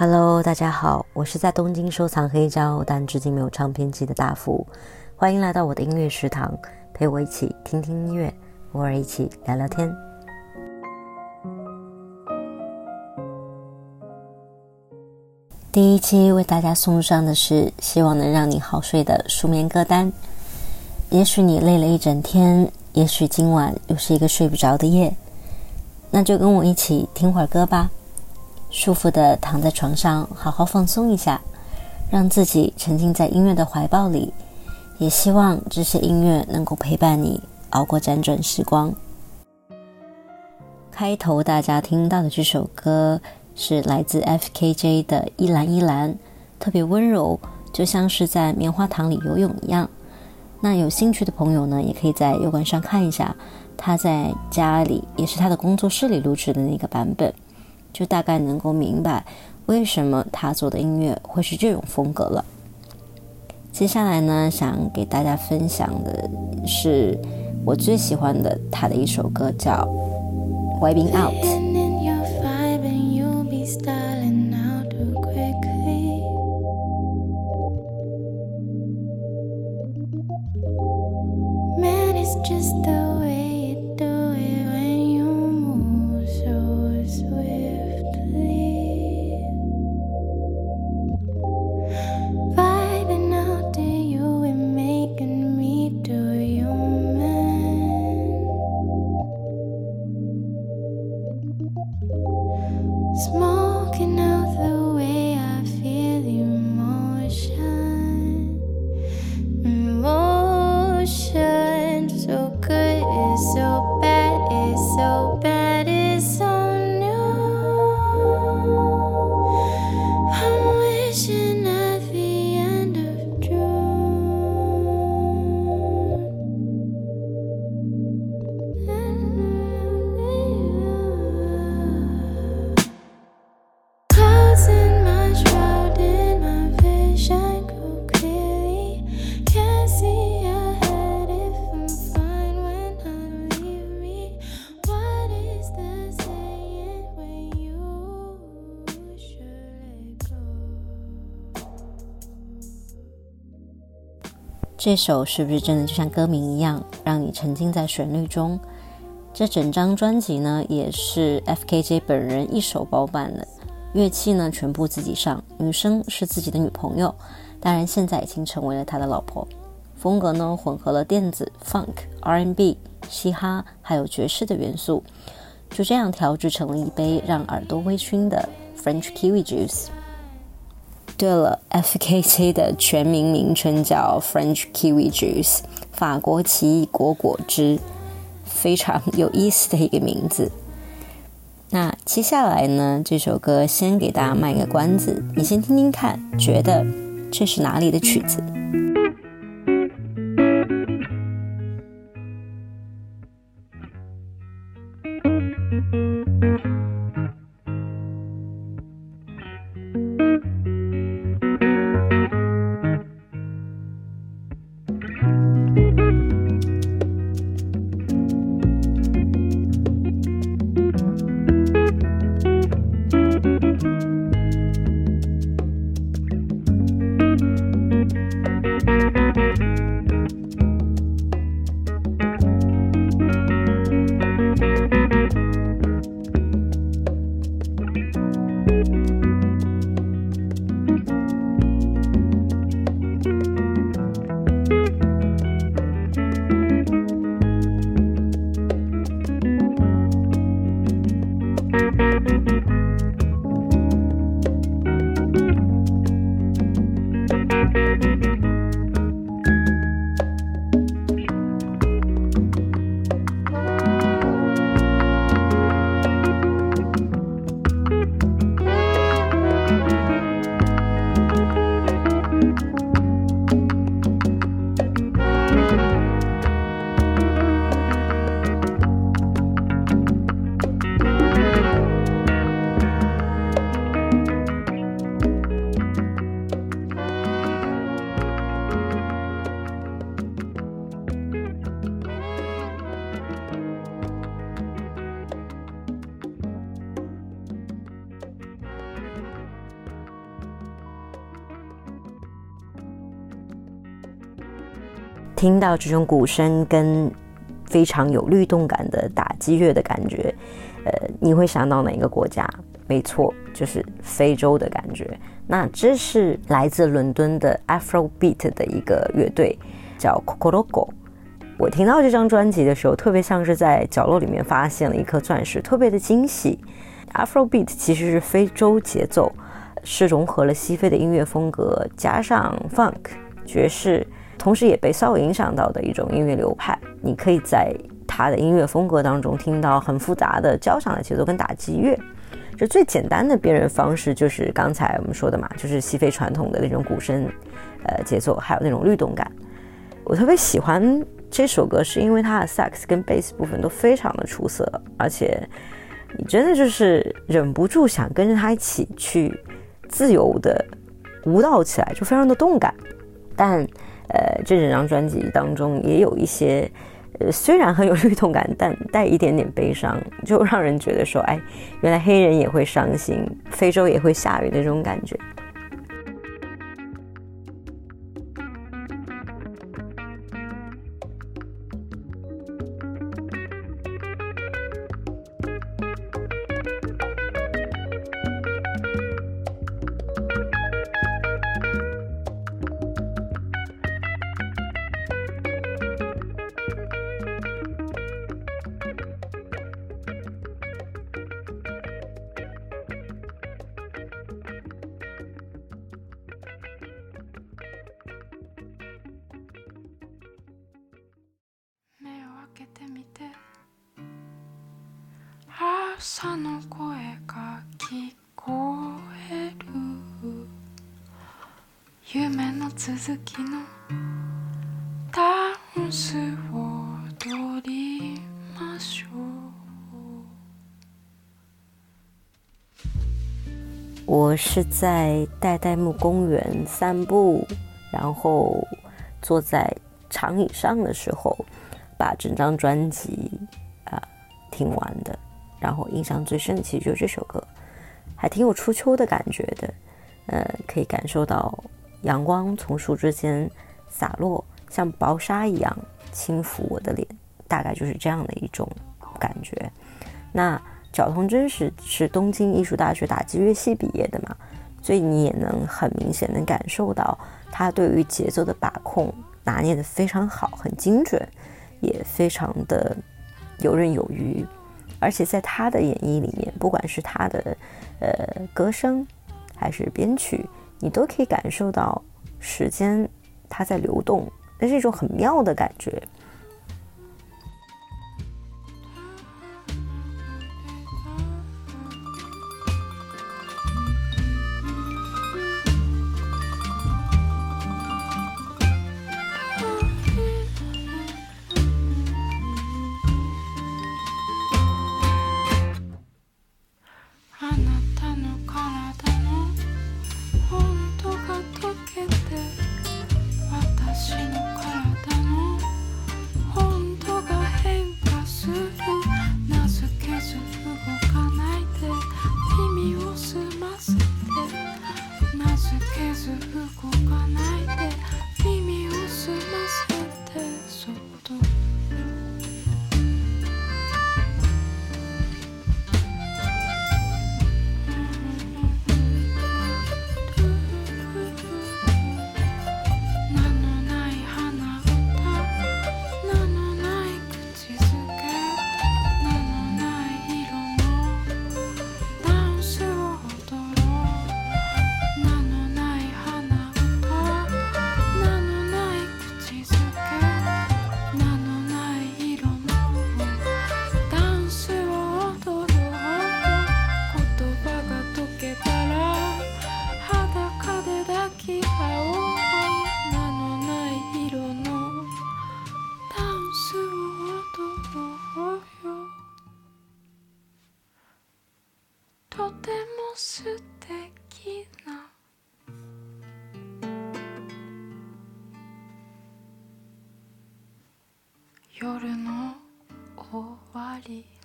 Hello，大家好，我是在东京收藏黑胶但至今没有唱片机的大福，欢迎来到我的音乐食堂，陪我一起听听音乐，偶尔一起聊聊天。第一期为大家送上的是希望能让你好睡的舒眠歌单。也许你累了一整天，也许今晚又是一个睡不着的夜，那就跟我一起听会儿歌吧。舒服的躺在床上，好好放松一下，让自己沉浸在音乐的怀抱里。也希望这些音乐能够陪伴你熬过辗转时光。开头大家听到的这首歌是来自 F.K.J 的《一蓝一蓝》，特别温柔，就像是在棉花糖里游泳一样。那有兴趣的朋友呢，也可以在油管上看一下他在家里，也是他的工作室里录制的那个版本。就大概能够明白为什么他做的音乐会是这种风格了。接下来呢，想给大家分享的是我最喜欢的他的一首歌，叫《Wiping Out》。这首是不是真的就像歌名一样，让你沉浸在旋律中？这整张专辑呢，也是 F.K.J 本人一手包办的，乐器呢全部自己上，女生是自己的女朋友，当然现在已经成为了他的老婆。风格呢混合了电子、Funk、R&B、嘻哈还有爵士的元素，就这样调制成了一杯让耳朵微醺的 French Kiwi Juice。对了，FKC 的全名名称叫 French Kiwi Juice，法国奇异果果汁，非常有意思的一个名字。那接下来呢，这首歌先给大家卖个关子，你先听听看，觉得这是哪里的曲子？听到这种鼓声跟非常有律动感的打击乐的感觉，呃，你会想到哪个国家？没错，就是非洲的感觉。那这是来自伦敦的 Afro Beat 的一个乐队，叫 Kokorogo。我听到这张专辑的时候，特别像是在角落里面发现了一颗钻石，特别的惊喜。Afro Beat 其实是非洲节奏，是融合了西非的音乐风格，加上 Funk 爵士，同时也被骚影响到的一种音乐流派。你可以在他的音乐风格当中听到很复杂的交响的节奏跟打击乐。就最简单的辨认方式就是刚才我们说的嘛，就是西非传统的那种鼓声，呃，节奏，还有那种律动感。我特别喜欢这首歌，是因为它的萨克斯跟贝斯部分都非常的出色，而且你真的就是忍不住想跟着它一起去自由的舞蹈起来，就非常的动感。但呃，这整张专辑当中也有一些。呃，虽然很有律动感，但带一点点悲伤，就让人觉得说，哎，原来黑人也会伤心，非洲也会下雨的这种感觉。我是在代代木公园散步，然后坐在长椅上的时候，把整张专辑啊听完的。然后印象最深的其实就是这首歌，还挺有初秋的感觉的。呃，可以感受到阳光从树枝间洒落，像薄纱一样轻抚我的脸，大概就是这样的一种感觉。那。角童真是是东京艺术大学打击乐系毕业的嘛，所以你也能很明显能感受到他对于节奏的把控拿捏的非常好，很精准，也非常的游刃有余。而且在他的演绎里面，不管是他的呃歌声还是编曲，你都可以感受到时间它在流动，那是一种很妙的感觉。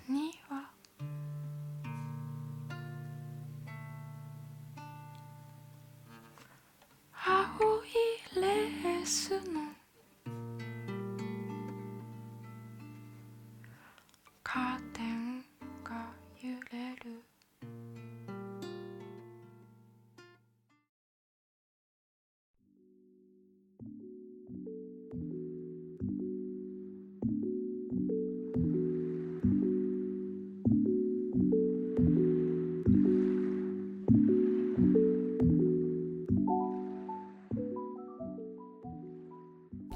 には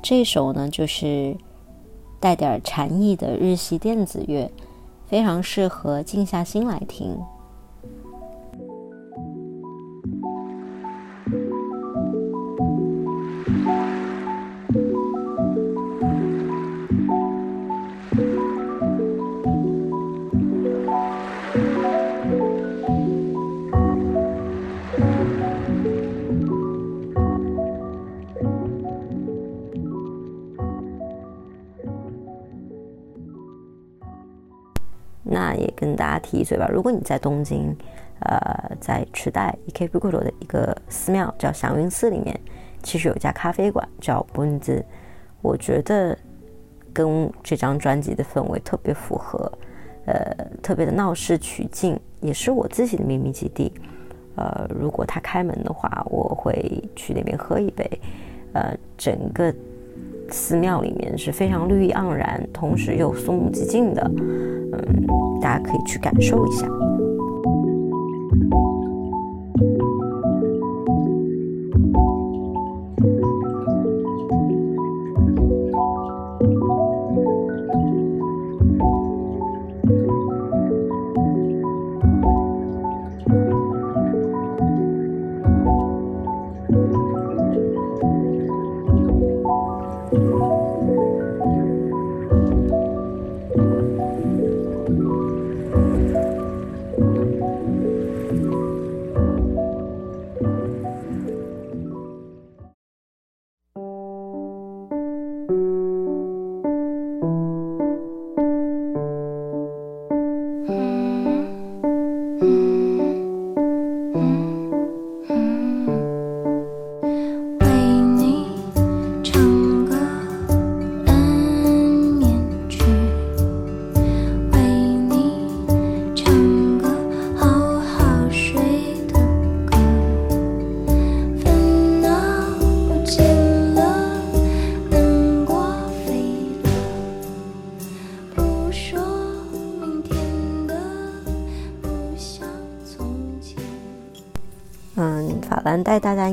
这首呢，就是带点禅意的日系电子乐，非常适合静下心来听。提一嘴吧，如果你在东京，呃，在池袋 Ikebukuro 的一个寺庙叫祥云寺里面，其实有一家咖啡馆叫 b u n z 我觉得跟这张专辑的氛围特别符合，呃，特别的闹市取静，也是我自己的秘密基地。呃，如果他开门的话，我会去那边喝一杯。呃，整个。寺庙里面是非常绿意盎然，同时又肃穆寂静的，嗯，大家可以去感受一下。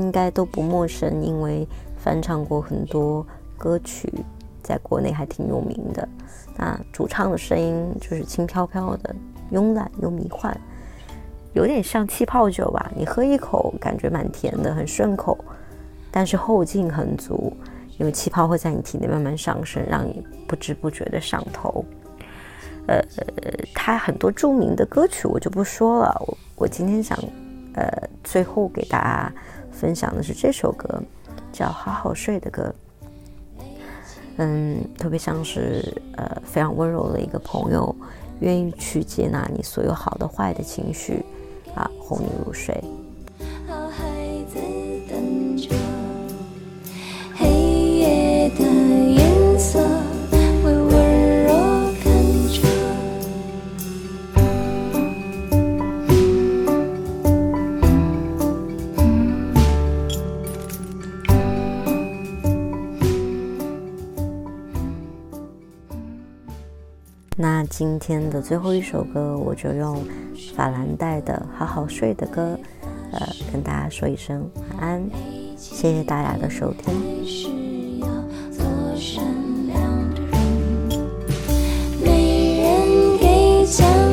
应该都不陌生，因为翻唱过很多歌曲，在国内还挺有名的。那主唱的声音就是轻飘飘的、慵懒又迷幻，有点像气泡酒吧。你喝一口，感觉蛮甜的，很顺口，但是后劲很足，因为气泡会在你体内慢慢上升，让你不知不觉的上头。呃，他很多著名的歌曲我就不说了，我我今天想。呃，最后给大家分享的是这首歌，叫《好好睡》的歌。嗯，特别像是呃非常温柔的一个朋友，愿意去接纳你所有好的、坏的情绪，啊，哄你入睡。今天的最后一首歌，我就用法兰黛的好好睡的歌，呃，跟大家说一声晚安，谢谢大家的收听。没人给讲。